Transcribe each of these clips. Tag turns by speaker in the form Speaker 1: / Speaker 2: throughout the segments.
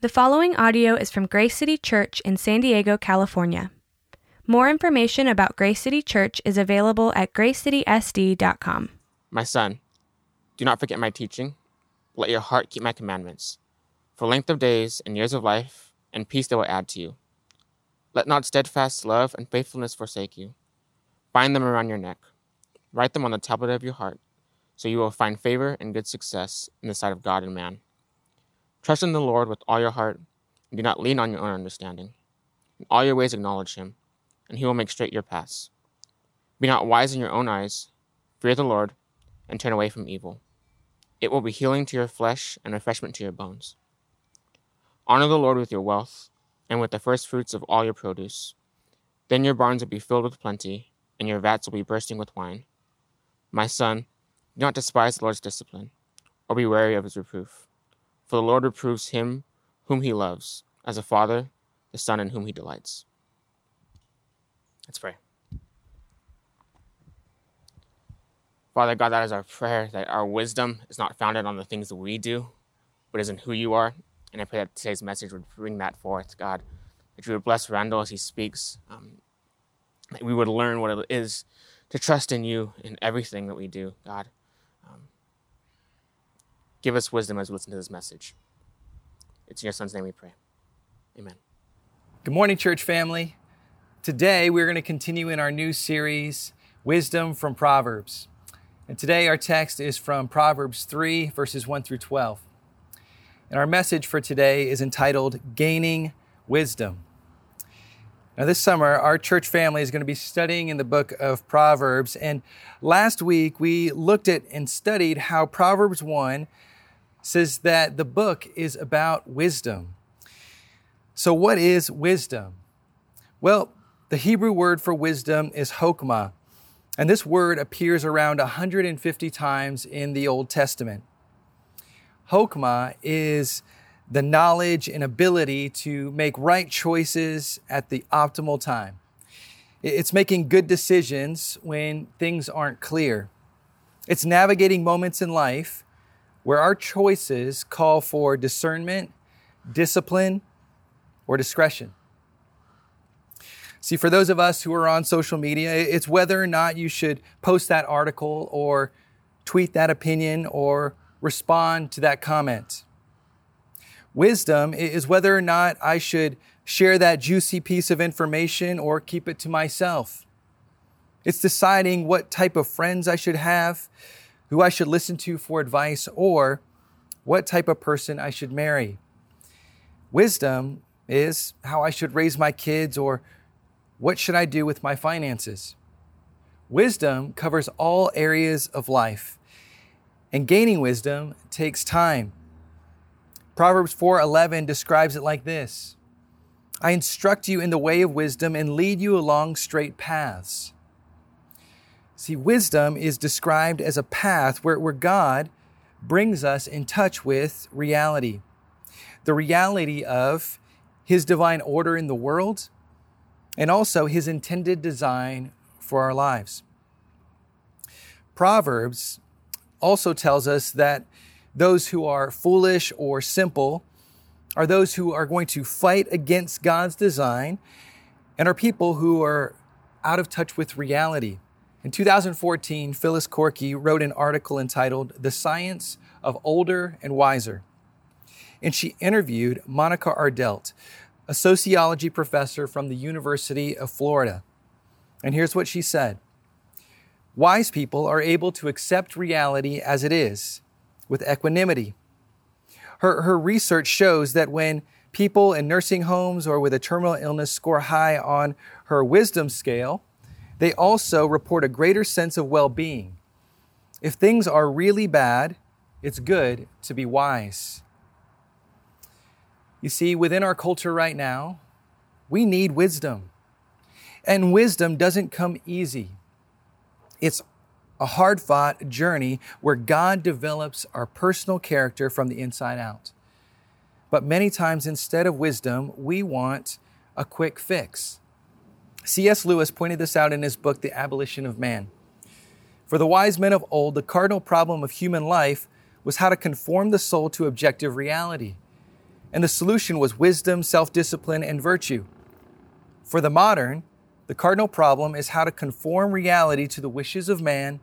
Speaker 1: The following audio is from Grace City Church in San Diego, California. More information about Grace City Church is available at gracecitysd.com.
Speaker 2: My son, do not forget my teaching. Let your heart keep my commandments. For length of days and years of life and peace they will add to you. Let not steadfast love and faithfulness forsake you. Bind them around your neck. Write them on the tablet of your heart, so you will find favor and good success in the sight of God and man. Trust in the Lord with all your heart, and do not lean on your own understanding. In all your ways acknowledge him, and he will make straight your paths. Be not wise in your own eyes. Fear the Lord, and turn away from evil. It will be healing to your flesh and refreshment to your bones. Honor the Lord with your wealth, and with the first fruits of all your produce. Then your barns will be filled with plenty, and your vats will be bursting with wine. My son, do not despise the Lord's discipline, or be weary of his reproof for the Lord reproves him whom he loves, as a father, the son in whom he delights. Let's pray. Father God, that is our prayer, that our wisdom is not founded on the things that we do, but is in who you are. And I pray that today's message would bring that forth, God. That you would bless Randall as he speaks. Um, that we would learn what it is to trust in you in everything that we do, God. Give us wisdom as we listen to this message. It's in your son's name we pray. Amen.
Speaker 3: Good morning, church family. Today we're going to continue in our new series, Wisdom from Proverbs. And today our text is from Proverbs 3, verses 1 through 12. And our message for today is entitled Gaining Wisdom. Now, this summer, our church family is going to be studying in the book of Proverbs. And last week, we looked at and studied how Proverbs 1 says that the book is about wisdom. So, what is wisdom? Well, the Hebrew word for wisdom is chokmah, and this word appears around 150 times in the Old Testament. Chokmah is the knowledge and ability to make right choices at the optimal time. It's making good decisions when things aren't clear. It's navigating moments in life where our choices call for discernment, discipline, or discretion. See, for those of us who are on social media, it's whether or not you should post that article or tweet that opinion or respond to that comment. Wisdom is whether or not I should share that juicy piece of information or keep it to myself. It's deciding what type of friends I should have, who I should listen to for advice, or what type of person I should marry. Wisdom is how I should raise my kids or what should I do with my finances. Wisdom covers all areas of life, and gaining wisdom takes time. Proverbs 4:11 describes it like this: I instruct you in the way of wisdom and lead you along straight paths. See, wisdom is described as a path where, where God brings us in touch with reality. The reality of His divine order in the world and also His intended design for our lives. Proverbs also tells us that those who are foolish or simple are those who are going to fight against God's design and are people who are out of touch with reality. In 2014, Phyllis Korkki wrote an article entitled The Science of Older and Wiser. And she interviewed Monica Ardelt, a sociology professor from the University of Florida. And here's what she said Wise people are able to accept reality as it is with equanimity. Her, her research shows that when people in nursing homes or with a terminal illness score high on her wisdom scale, they also report a greater sense of well being. If things are really bad, it's good to be wise. You see, within our culture right now, we need wisdom. And wisdom doesn't come easy. It's a hard fought journey where God develops our personal character from the inside out. But many times, instead of wisdom, we want a quick fix. C.S. Lewis pointed this out in his book, The Abolition of Man. For the wise men of old, the cardinal problem of human life was how to conform the soul to objective reality. And the solution was wisdom, self discipline, and virtue. For the modern, the cardinal problem is how to conform reality to the wishes of man,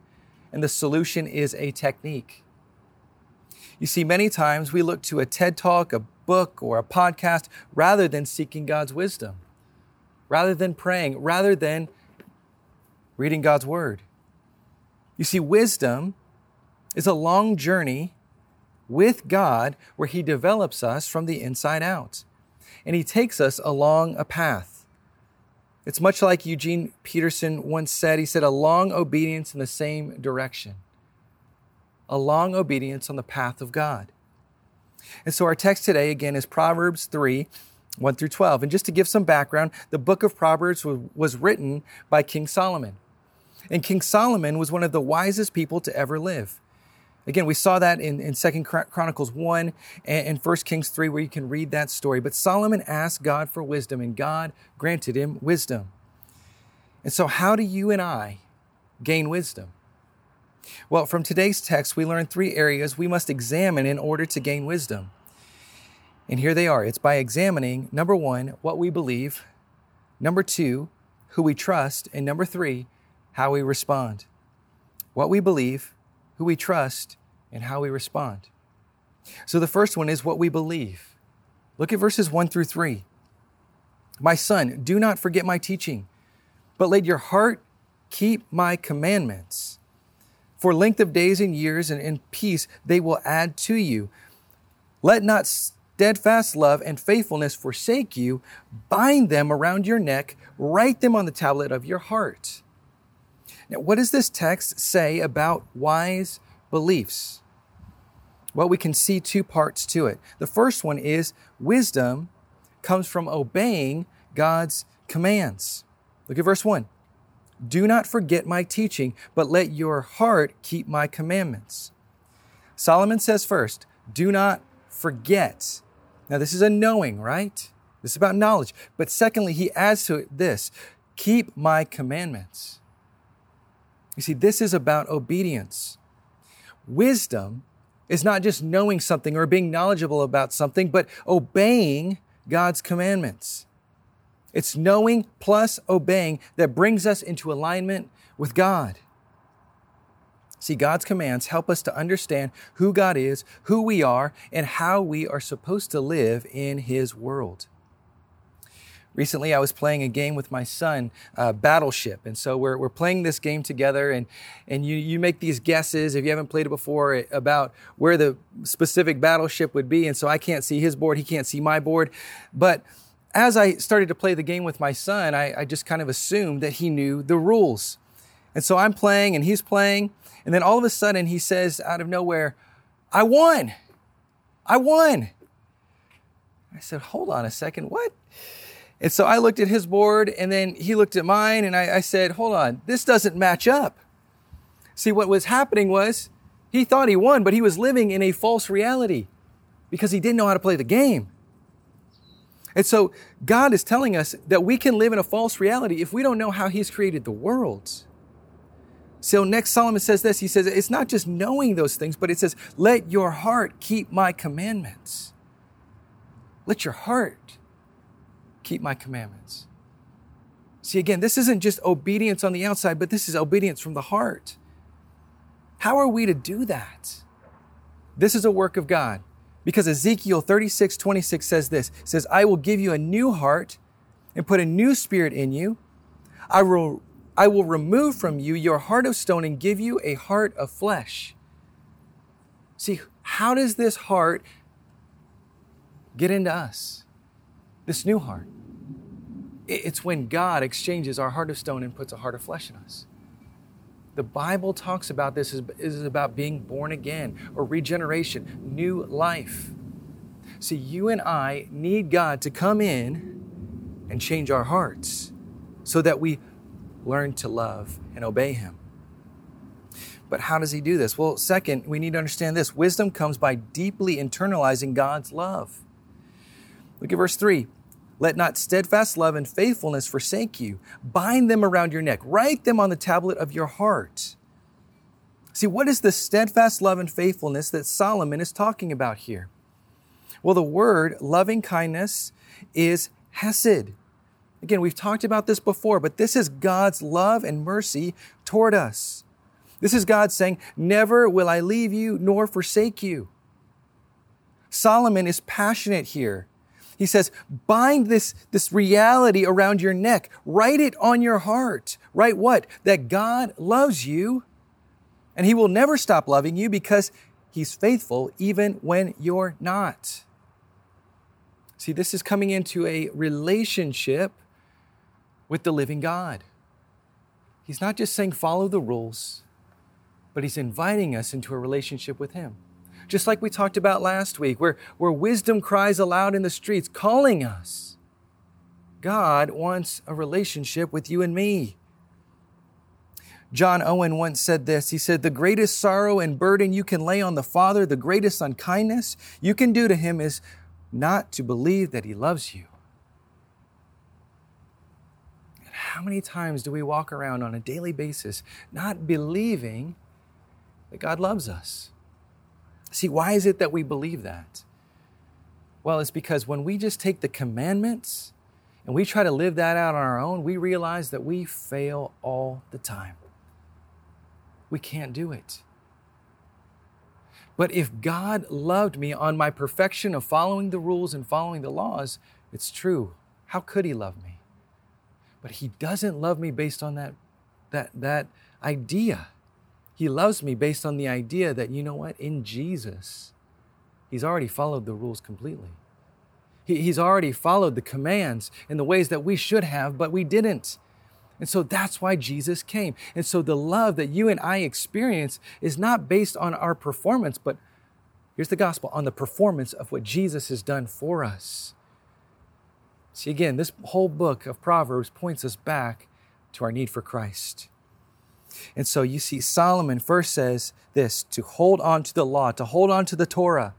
Speaker 3: and the solution is a technique. You see, many times we look to a TED talk, a book, or a podcast rather than seeking God's wisdom, rather than praying, rather than reading God's word. You see, wisdom is a long journey with God where He develops us from the inside out. And He takes us along a path. It's much like Eugene Peterson once said. He said, a long obedience in the same direction, a long obedience on the path of God. And so our text today, again, is Proverbs 3 1 through 12. And just to give some background, the book of Proverbs was, written by King Solomon. And King Solomon was one of the wisest people to ever live. Again, we saw that in, in 2 Chronicles 1 and, and 1 Kings 3, where you can read that story. But Solomon asked God for wisdom, and God granted him wisdom. And so, how do you and I gain wisdom? Well, from today's text, we learn three areas we must examine in order to gain wisdom. And here they are it's by examining number one, what we believe, number two, who we trust, and number three, how we respond. What we believe, who we trust, and how we respond. So the first one is what we believe. Look at verses 1 through 3. My son, do not forget my teaching, but let your heart keep my commandments. For length of days and years and in peace they will add to you. Let not steadfast love and faithfulness forsake you. Bind them around your neck, write them on the tablet of your heart. Now, what does this text say about wise beliefs? Well, we can see two parts to it. The first one is wisdom comes from obeying God's commands. Look at verse 1. Do not forget my teaching, but let your heart keep my commandments. Solomon says first, do not forget. Now, this is a knowing, right? This is about knowledge. But secondly, he adds to it this keep my commandments. You see, this is about obedience. Wisdom is not just knowing something or being knowledgeable about something, but obeying God's commandments. It's knowing plus obeying that brings us into alignment with God. See, God's commands help us to understand who God is, who we are, and how we are supposed to live in His world. Recently, I was playing a game with my son, uh, Battleship. And so we're, we're playing this game together, and, and you, you make these guesses, if you haven't played it before, about where the specific battleship would be. And so I can't see his board, he can't see my board. But as I started to play the game with my son, I, I just kind of assumed that he knew the rules. And so I'm playing, and he's playing. And then all of a sudden, he says out of nowhere, I won. I won. I said, Hold on a second. What? And so I looked at his board and then he looked at mine and I, I, said, hold on, this doesn't match up. See, what was happening was he thought he won, but he was living in a false reality because he didn't know how to play the game. And so God is telling us that we can live in a false reality if we don't know how he's created the world. So next Solomon says this, he says, it's not just knowing those things, but it says, let your heart keep my commandments. Let your heart keep my commandments. See, again, this isn't just obedience on the outside, but this is obedience from the heart. How are we to do that? This is a work of God. Because Ezekiel 36, 26 says this says, I will give you a new heart and put a new spirit in you. I will, I will remove from you your heart of stone and give you a heart of flesh. See, how does this heart get into us? This new heart. It's when God exchanges our heart of stone and puts a heart of flesh in us. The Bible talks about this is about being born again or regeneration, new life. See, you and I need God to come in and change our hearts so that we learn to love and obey Him. But how does He do this? Well, second, we need to understand this wisdom comes by deeply internalizing God's love. Look at verse 3. Let not steadfast love and faithfulness forsake you. Bind them around your neck. Write them on the tablet of your heart. See, what is the steadfast love and faithfulness that Solomon is talking about here? Well, the word loving kindness is hesed. Again, we've talked about this before, but this is God's love and mercy toward us. This is God saying, Never will I leave you nor forsake you. Solomon is passionate here. He says, bind this, this reality around your neck. Write it on your heart. Write what? That God loves you and He will never stop loving you because He's faithful even when you're not. See, this is coming into a relationship with the living God. He's not just saying follow the rules, but He's inviting us into a relationship with Him. Just like we talked about last week, where, where wisdom cries aloud in the streets, calling us. God wants a relationship with you and me. John Owen once said this. He said, The greatest sorrow and burden you can lay on the Father, the greatest unkindness you can do to him is not to believe that he loves you. And how many times do we walk around on a daily basis not believing that God loves us? See, why is it that we believe that? Well, it's because when we just take the commandments and we try to live that out on our own, we realize that we fail all the time. We can't do it. But if God loved me on my perfection of following the rules and following the laws, it's true. How could He love me? But He doesn't love me based on that, that, that idea. He loves me based on the idea that, you know what, in Jesus, He's already followed the rules completely. He, he's already followed the commands in the ways that we should have, but we didn't. And so that's why Jesus came. And so the love that you and I experience is not based on our performance, but here's the gospel on the performance of what Jesus has done for us. See, again, this whole book of Proverbs points us back to our need for Christ. And so you see, Solomon first says this to hold on to the law, to hold on to the Torah,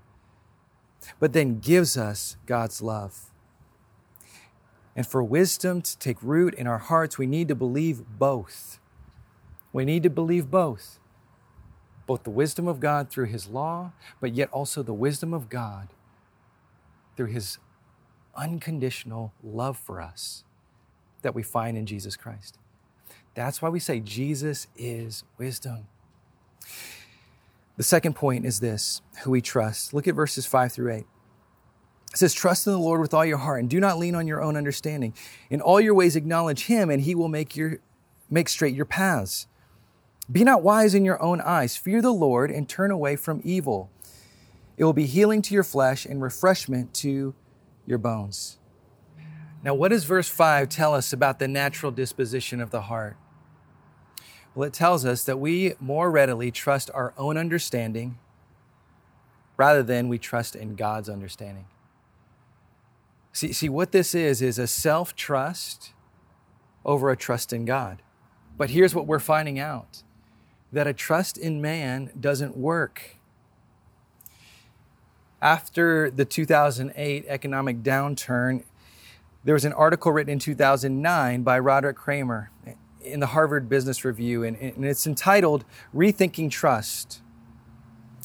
Speaker 3: but then gives us God's love. And for wisdom to take root in our hearts, we need to believe both. We need to believe both. Both the wisdom of God through His law, but yet also the wisdom of God through His unconditional love for us that we find in Jesus Christ. That's why we say Jesus is wisdom. The second point is this who we trust. Look at verses 5 through 8. It says, Trust in the Lord with all your heart and do not lean on your own understanding. In all your ways acknowledge him, and he will make, your, make straight your paths. Be not wise in your own eyes. Fear the Lord and turn away from evil. It will be healing to your flesh and refreshment to your bones. Now, what does verse 5 tell us about the natural disposition of the heart? Well, it tells us that we more readily trust our own understanding rather than we trust in God's understanding. See, see, what this is, is a self trust over a trust in God. But here's what we're finding out that a trust in man doesn't work. After the 2008 economic downturn, there was an article written in 2009 by Roderick Kramer in the Harvard Business Review, and, and it's entitled Rethinking Trust.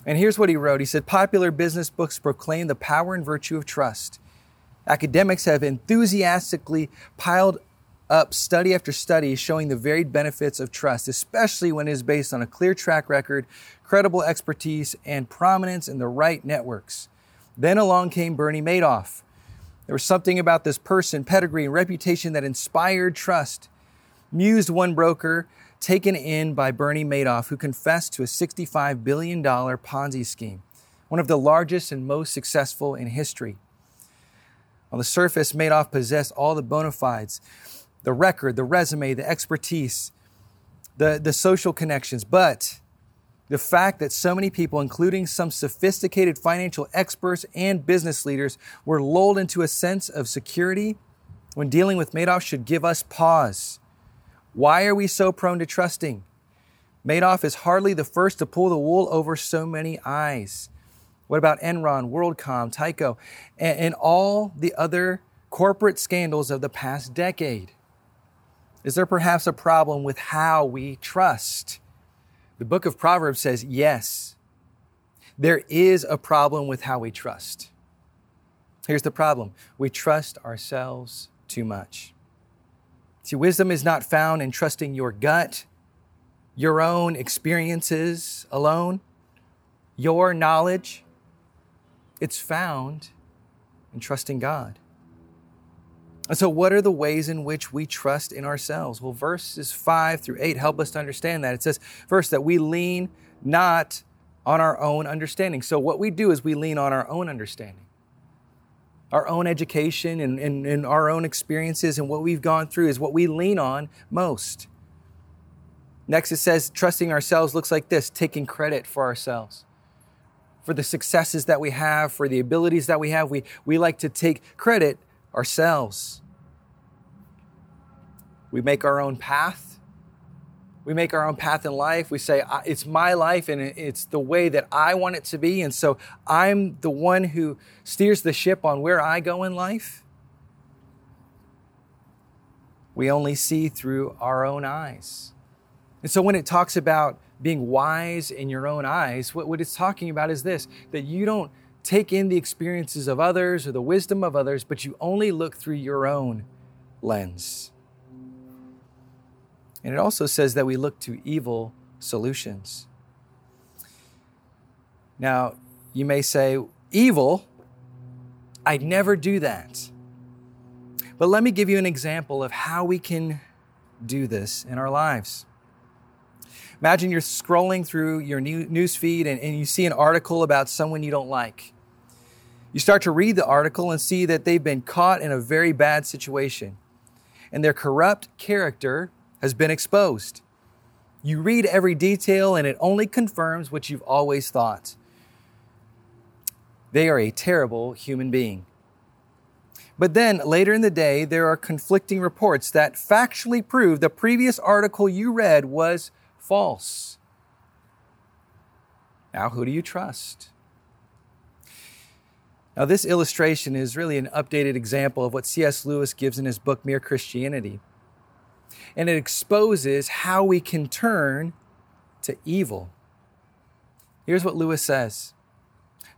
Speaker 3: And here's what he wrote He said, Popular business books proclaim the power and virtue of trust. Academics have enthusiastically piled up study after study showing the varied benefits of trust, especially when it is based on a clear track record, credible expertise, and prominence in the right networks. Then along came Bernie Madoff. There was something about this person, pedigree, and reputation that inspired trust. Mused one broker taken in by Bernie Madoff, who confessed to a $65 billion Ponzi scheme, one of the largest and most successful in history. On the surface, Madoff possessed all the bona fides the record, the resume, the expertise, the, the social connections. But the fact that so many people, including some sophisticated financial experts and business leaders, were lulled into a sense of security when dealing with Madoff should give us pause. Why are we so prone to trusting? Madoff is hardly the first to pull the wool over so many eyes. What about Enron, WorldCom, Tyco, and, and all the other corporate scandals of the past decade? Is there perhaps a problem with how we trust? The book of Proverbs says yes. There is a problem with how we trust. Here's the problem we trust ourselves too much. See, wisdom is not found in trusting your gut, your own experiences alone, your knowledge. It's found in trusting God. And so, what are the ways in which we trust in ourselves? Well, verses 5 through 8 help us to understand that. It says, first, that we lean not on our own understanding. So, what we do is we lean on our own understanding, our own education, and, and, and our own experiences, and what we've gone through is what we lean on most. Next, it says, trusting ourselves looks like this taking credit for ourselves. For the successes that we have, for the abilities that we have, we, we like to take credit ourselves. We make our own path. We make our own path in life. We say, it's my life and it's the way that I want it to be. And so I'm the one who steers the ship on where I go in life. We only see through our own eyes. And so when it talks about being wise in your own eyes, what, what it's talking about is this that you don't take in the experiences of others or the wisdom of others, but you only look through your own lens. And it also says that we look to evil solutions. Now, you may say, evil, I'd never do that. But let me give you an example of how we can do this in our lives. Imagine you're scrolling through your news feed and, and you see an article about someone you don't like. You start to read the article and see that they've been caught in a very bad situation. And their corrupt character has been exposed. You read every detail and it only confirms what you've always thought. They are a terrible human being. But then later in the day, there are conflicting reports that factually prove the previous article you read was false. Now, who do you trust? Now, this illustration is really an updated example of what C.S. Lewis gives in his book, Mere Christianity and it exposes how we can turn to evil. Here's what Lewis says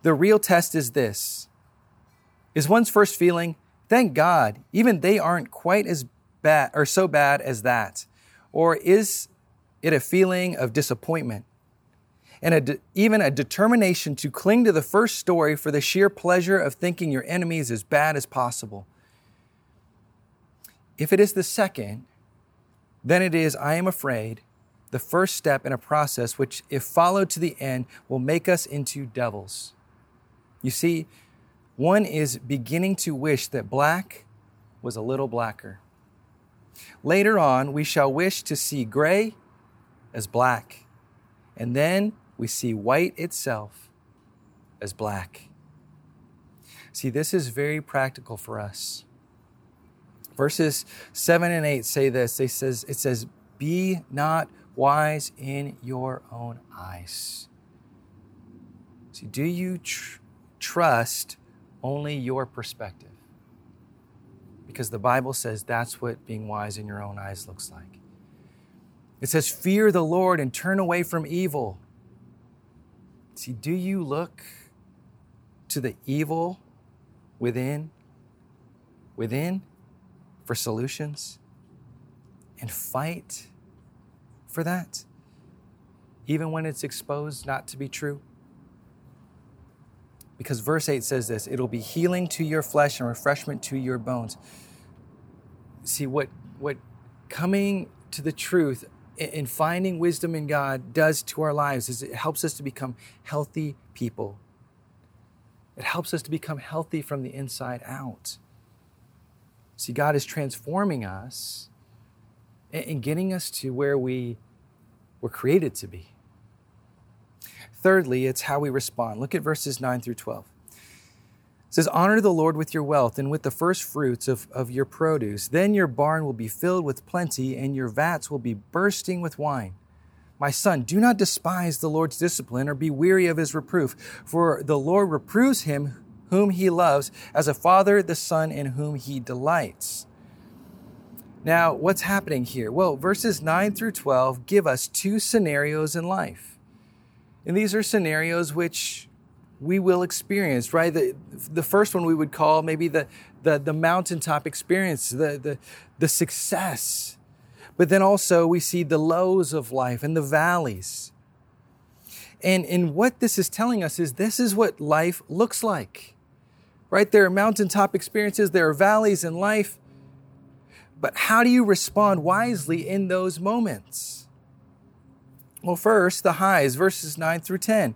Speaker 3: The real test is this Is one's first feeling, thank God, even they aren't quite as bad or so bad as that? Or is it a feeling of disappointment? and a de- even a determination to cling to the first story for the sheer pleasure of thinking your enemy is as bad as possible. If it is the second, then it is, I am afraid, the first step in a process which, if followed to the end, will make us into devils. You see, one is beginning to wish that black was a little blacker. Later on, we shall wish to see gray as black, and then we see white itself as black. See, this is very practical for us. Verses 7 and 8 say this. They says, it says, Be not wise in your own eyes. See, do you tr- trust only your perspective? Because the Bible says that's what being wise in your own eyes looks like. It says, Fear the Lord and turn away from evil. See, do you look to the evil within? Within? for solutions and fight for that, even when it's exposed not to be true? Because verse 8 says this it'll be healing to your flesh and refreshment to your bones. See, what, what coming to the truth and finding wisdom in God does to our lives is it helps us to become healthy people. It helps us to become healthy from the inside out. See, God is transforming us and getting us to where we were created to be. Thirdly, it's how we respond. Look at verses 9 through 12. It says, Honor the Lord with your wealth and with the first fruits of, of your produce. Then your barn will be filled with plenty, and your vats will be bursting with wine. My son, do not despise the Lord's discipline or be weary of his reproof, for the Lord reproves him whom he loves, as a father the son in whom he delights. Now, what's happening here? Well, verses 9 through 12 give us two scenarios in life. And these are scenarios which we will experience, right? The, the first one we would call maybe the, the, the mountaintop experience, the, the, the success. But then also we see the lows of life and the valleys. And, and what this is telling us is this is what life looks like, right? There are mountaintop experiences, there are valleys in life. But how do you respond wisely in those moments? Well, first, the highs, verses 9 through 10.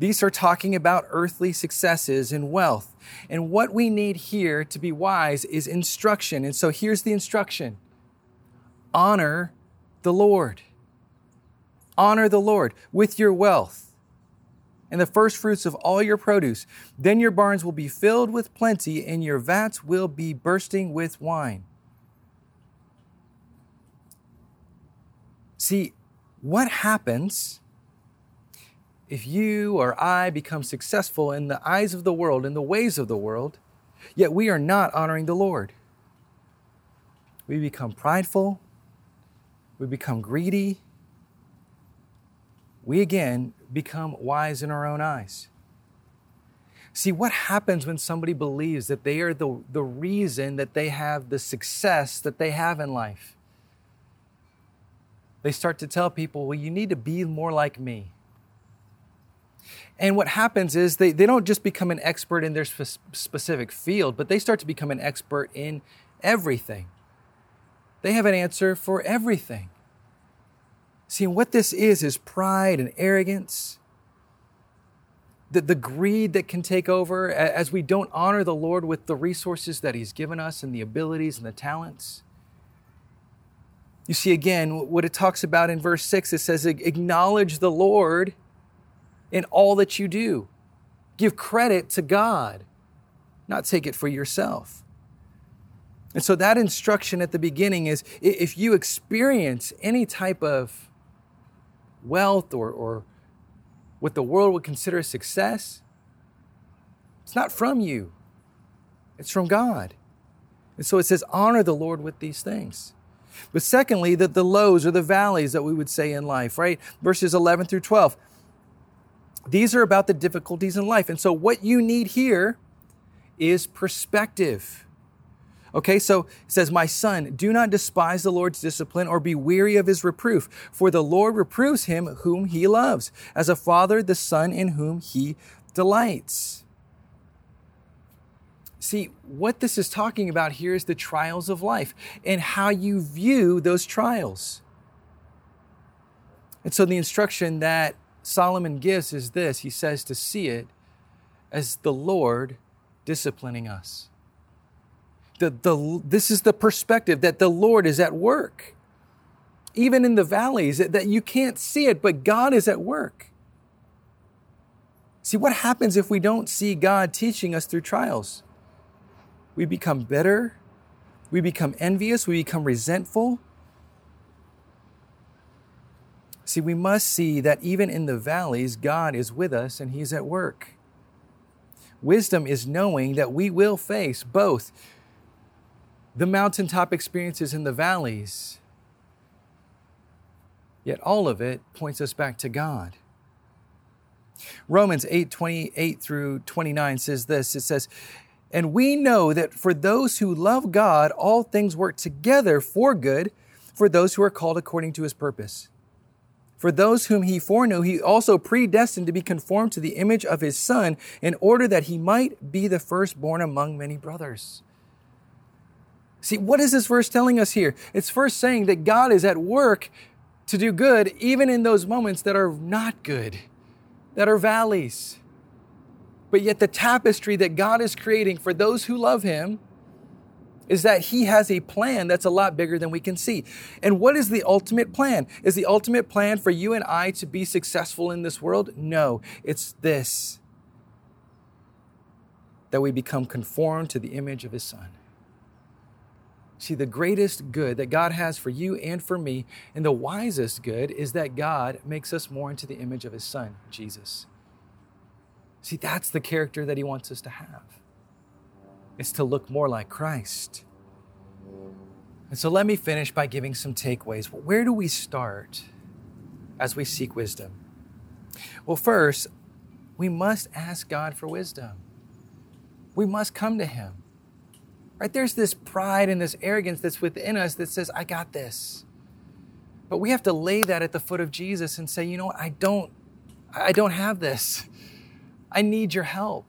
Speaker 3: These are talking about earthly successes and wealth. And what we need here to be wise is instruction. And so here's the instruction honor the Lord. Honor the Lord with your wealth and the first fruits of all your produce. Then your barns will be filled with plenty, and your vats will be bursting with wine. See, what happens if you or I become successful in the eyes of the world, in the ways of the world, yet we are not honoring the Lord? We become prideful, we become greedy, we again become wise in our own eyes. See, what happens when somebody believes that they are the, the reason that they have the success that they have in life? They start to tell people, well, you need to be more like me. And what happens is they, they don't just become an expert in their spe- specific field, but they start to become an expert in everything. They have an answer for everything. See, what this is, is pride and arrogance. The, the greed that can take over as we don't honor the Lord with the resources that He's given us and the abilities and the talents. You see, again, what it talks about in verse 6, it says, Acknowledge the Lord in all that you do. Give credit to God, not take it for yourself. And so that instruction at the beginning is if you experience any type of wealth or, or what the world would consider a success, it's not from you, it's from God. And so it says, honor the Lord with these things. But secondly, that the lows or the valleys that we would say in life, right? Verses 11 through 12. These are about the difficulties in life. And so, what you need here is perspective. Okay, so it says, My son, do not despise the Lord's discipline or be weary of his reproof, for the Lord reproves him whom he loves, as a father the son in whom he delights. See, what this is talking about here is the trials of life and how you view those trials. And so the instruction that Solomon gives is this he says to see it as the Lord disciplining us. The, the, this is the perspective that the Lord is at work. Even in the valleys, that you can't see it, but God is at work. See, what happens if we don't see God teaching us through trials? We become bitter, we become envious, we become resentful, See, we must see that even in the valleys, God is with us and He's at work. Wisdom is knowing that we will face both the mountaintop experiences in the valleys, yet all of it points us back to God. Romans 8 28 through 29 says this it says, And we know that for those who love God, all things work together for good for those who are called according to his purpose. For those whom he foreknew, he also predestined to be conformed to the image of his son, in order that he might be the firstborn among many brothers. See, what is this verse telling us here? It's first saying that God is at work to do good, even in those moments that are not good, that are valleys. But yet, the tapestry that God is creating for those who love him is that he has a plan that's a lot bigger than we can see. And what is the ultimate plan? Is the ultimate plan for you and I to be successful in this world? No, it's this that we become conformed to the image of his son. See, the greatest good that God has for you and for me, and the wisest good, is that God makes us more into the image of his son, Jesus. See, that's the character that he wants us to have is to look more like Christ. And so let me finish by giving some takeaways. Where do we start as we seek wisdom? Well, first, we must ask God for wisdom. We must come to Him. Right? There's this pride and this arrogance that's within us that says, I got this. But we have to lay that at the foot of Jesus and say, you know what, I don't, I don't have this. I need your help.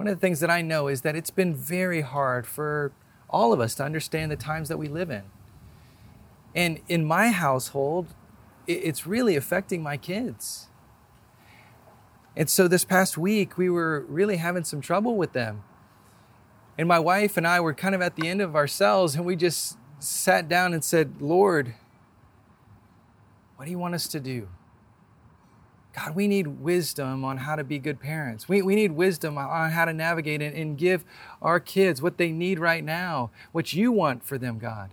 Speaker 3: One of the things that I know is that it's been very hard for all of us to understand the times that we live in. And in my household, it's really affecting my kids. And so this past week, we were really having some trouble with them. And my wife and I were kind of at the end of ourselves, and we just sat down and said, Lord, what do you want us to do? God, we need wisdom on how to be good parents. We, we need wisdom on how to navigate and, and give our kids what they need right now, what you want for them, God.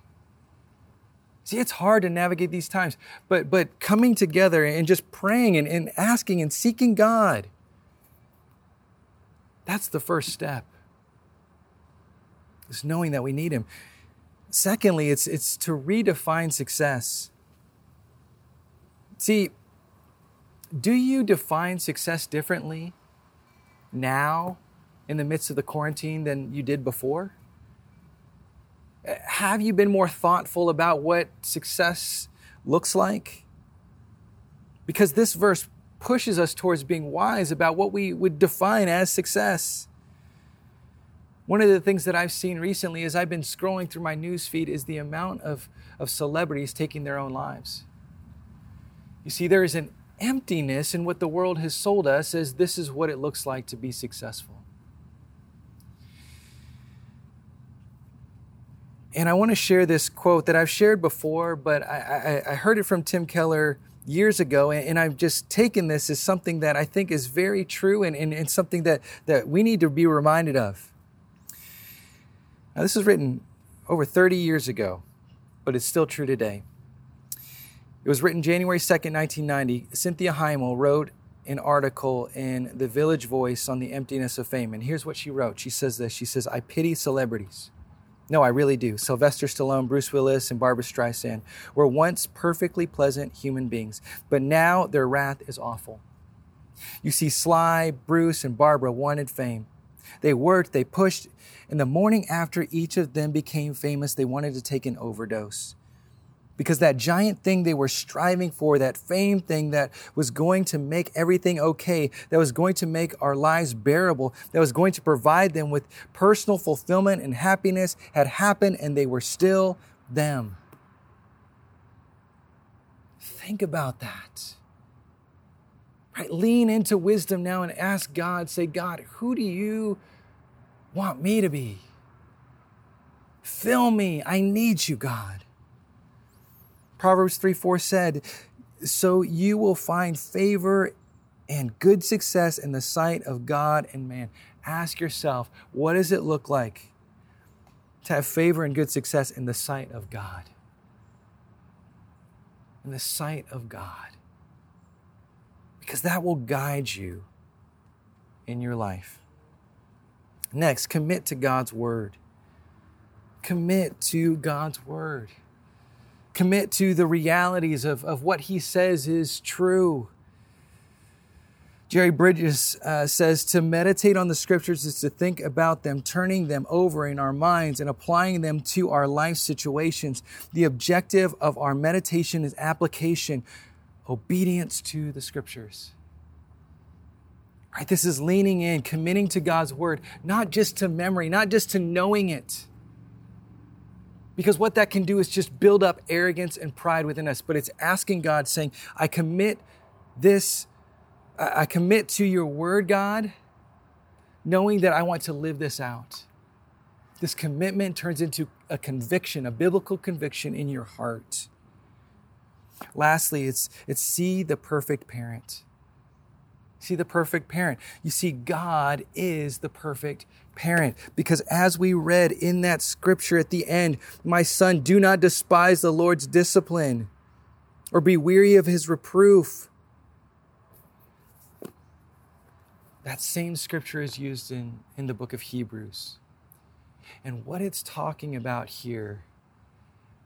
Speaker 3: See, it's hard to navigate these times, but, but coming together and just praying and, and asking and seeking God, that's the first step. Is knowing that we need Him. Secondly, it's, it's to redefine success. See, do you define success differently now in the midst of the quarantine than you did before? Uh, have you been more thoughtful about what success looks like? Because this verse pushes us towards being wise about what we would define as success. One of the things that I've seen recently as I've been scrolling through my news feed is the amount of, of celebrities taking their own lives. You see, there is an emptiness in what the world has sold us as this is what it looks like to be successful. And I want to share this quote that I've shared before, but I, I, I heard it from Tim Keller years ago, and, and, I've just taken this as something that I think is very true and, and, and something that, that we need to be reminded of. Now, this was written over 30 years ago, but it's still true today. It was written January 2nd, 1990. Cynthia Heimel wrote an article in the Village Voice on the emptiness of fame. And here's what she wrote. She says this. She says, I pity celebrities. No, I really do. Sylvester Stallone, Bruce Willis, and Barbara Streisand were once perfectly pleasant human beings, but now their wrath is awful. You see, Sly, Bruce, and Barbara wanted fame. They worked, they pushed, and the morning after each of them became famous, they wanted to take an overdose because that giant thing they were striving for, that fame thing that was going to make everything okay, that was going to make our lives bearable, that was going to provide them with personal fulfillment and happiness had happened and they were still them. Think about that. Right? Lean into wisdom now and ask God, say, God, who do you want me to be? Fill me. I need you, God. Proverbs 3 4 said, So you will find favor and good success in the sight of God and man. Ask yourself, what does it look like to have favor and good success in the sight of God? In the sight of God. Because that will guide you in your life. Next, commit to God's word. Commit to God's word commit to the realities of, of what he says is true. Jerry Bridges uh, says to meditate on the scriptures is to think about them, turning them over in our minds and applying them to our life situations. The objective of our meditation is application, obedience to the scriptures. Right? This is leaning in, committing to God's word, not just to memory, not just to knowing it because what that can do is just build up arrogance and pride within us. But it's asking God, saying, I commit this, I commit to your word, God, knowing that I want to live this out. This commitment turns into a conviction, a biblical conviction in your heart. Lastly, it's, it's see the perfect parent. See the perfect parent. You see, God is the perfect parent. Because as we read in that scripture at the end, my son, do not despise the Lord's discipline or be weary of his reproof. That same scripture is used in, in the book of Hebrews. And what it's talking about here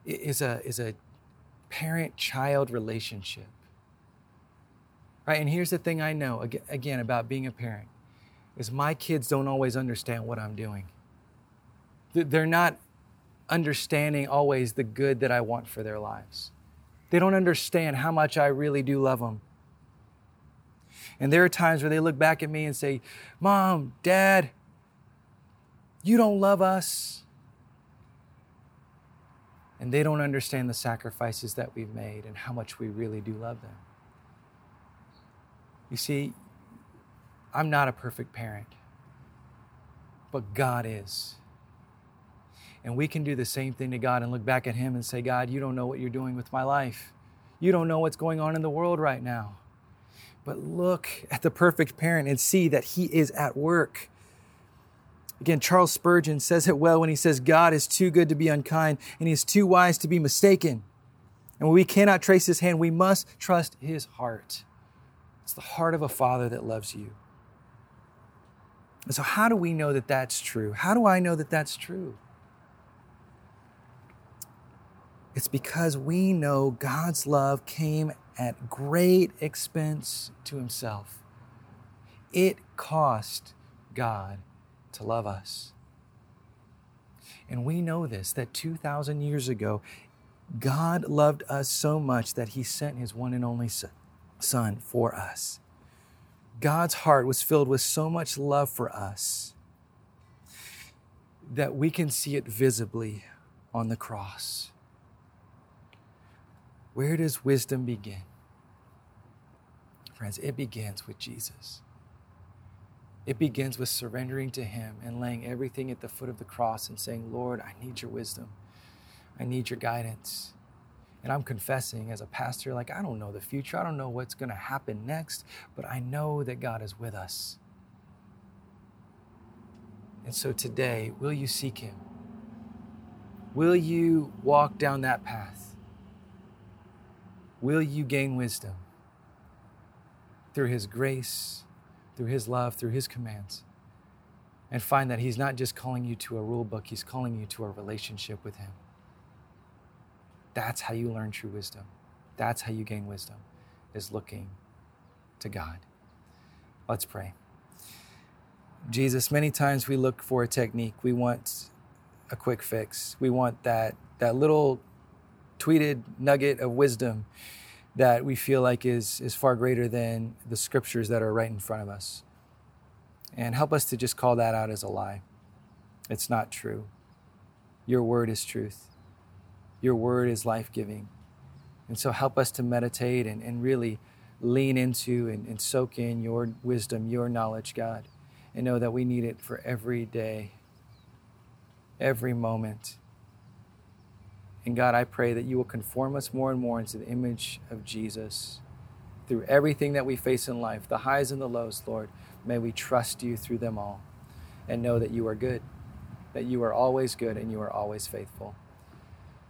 Speaker 3: is a, is a parent child relationship. Right? And here's the thing I know again about being a parent is my kids don't always understand what I'm doing. They're not understanding always the good that I want for their lives. They don't understand how much I really do love them. And there are times where they look back at me and say, Mom, Dad, you don't love us. And they don't understand the sacrifices that we've made and how much we really do love them. You see, I'm not a perfect parent, but God is. And we can do the same thing to God and look back at Him and say, God, you don't know what you're doing with my life. You don't know what's going on in the world right now. But look at the perfect parent and see that He is at work. Again, Charles Spurgeon says it well when he says, God is too good to be unkind and He is too wise to be mistaken. And when we cannot trace His hand, we must trust His heart. It's the heart of a father that loves you. And so, how do we know that that's true? How do I know that that's true? It's because we know God's love came at great expense to Himself. It cost God to love us. And we know this that 2,000 years ago, God loved us so much that He sent His one and only Son for us. God's heart was filled with so much love for us that we can see it visibly on the cross. Where does wisdom begin? Friends, it begins with Jesus. It begins with surrendering to Him and laying everything at the foot of the cross and saying, Lord, I need your wisdom. I need your guidance. And I'm confessing as a pastor, like, I don't know the future. I don't know what's going to happen next, but I know that God is with us. And so today, will you seek Him? Will you walk down that path? Will you gain wisdom through His grace, through His love, through His commands? And find that He's not just calling you to a rule book, He's calling you to a relationship with Him. That's how you learn true wisdom. That's how you gain wisdom, is looking to God. Let's pray. Jesus, many times we look for a technique. We want a quick fix. We want that, that little tweeted nugget of wisdom that we feel like is, is far greater than the scriptures that are right in front of us. And help us to just call that out as a lie. It's not true. Your word is truth. Your word is life giving. And so help us to meditate and, and really lean into and, and soak in your wisdom, your knowledge, God, and know that we need it for every day, every moment. And God, I pray that you will conform us more and more into the image of Jesus through everything that we face in life, the highs and the lows, Lord. May we trust you through them all and know that you are good, that you are always good and you are always faithful.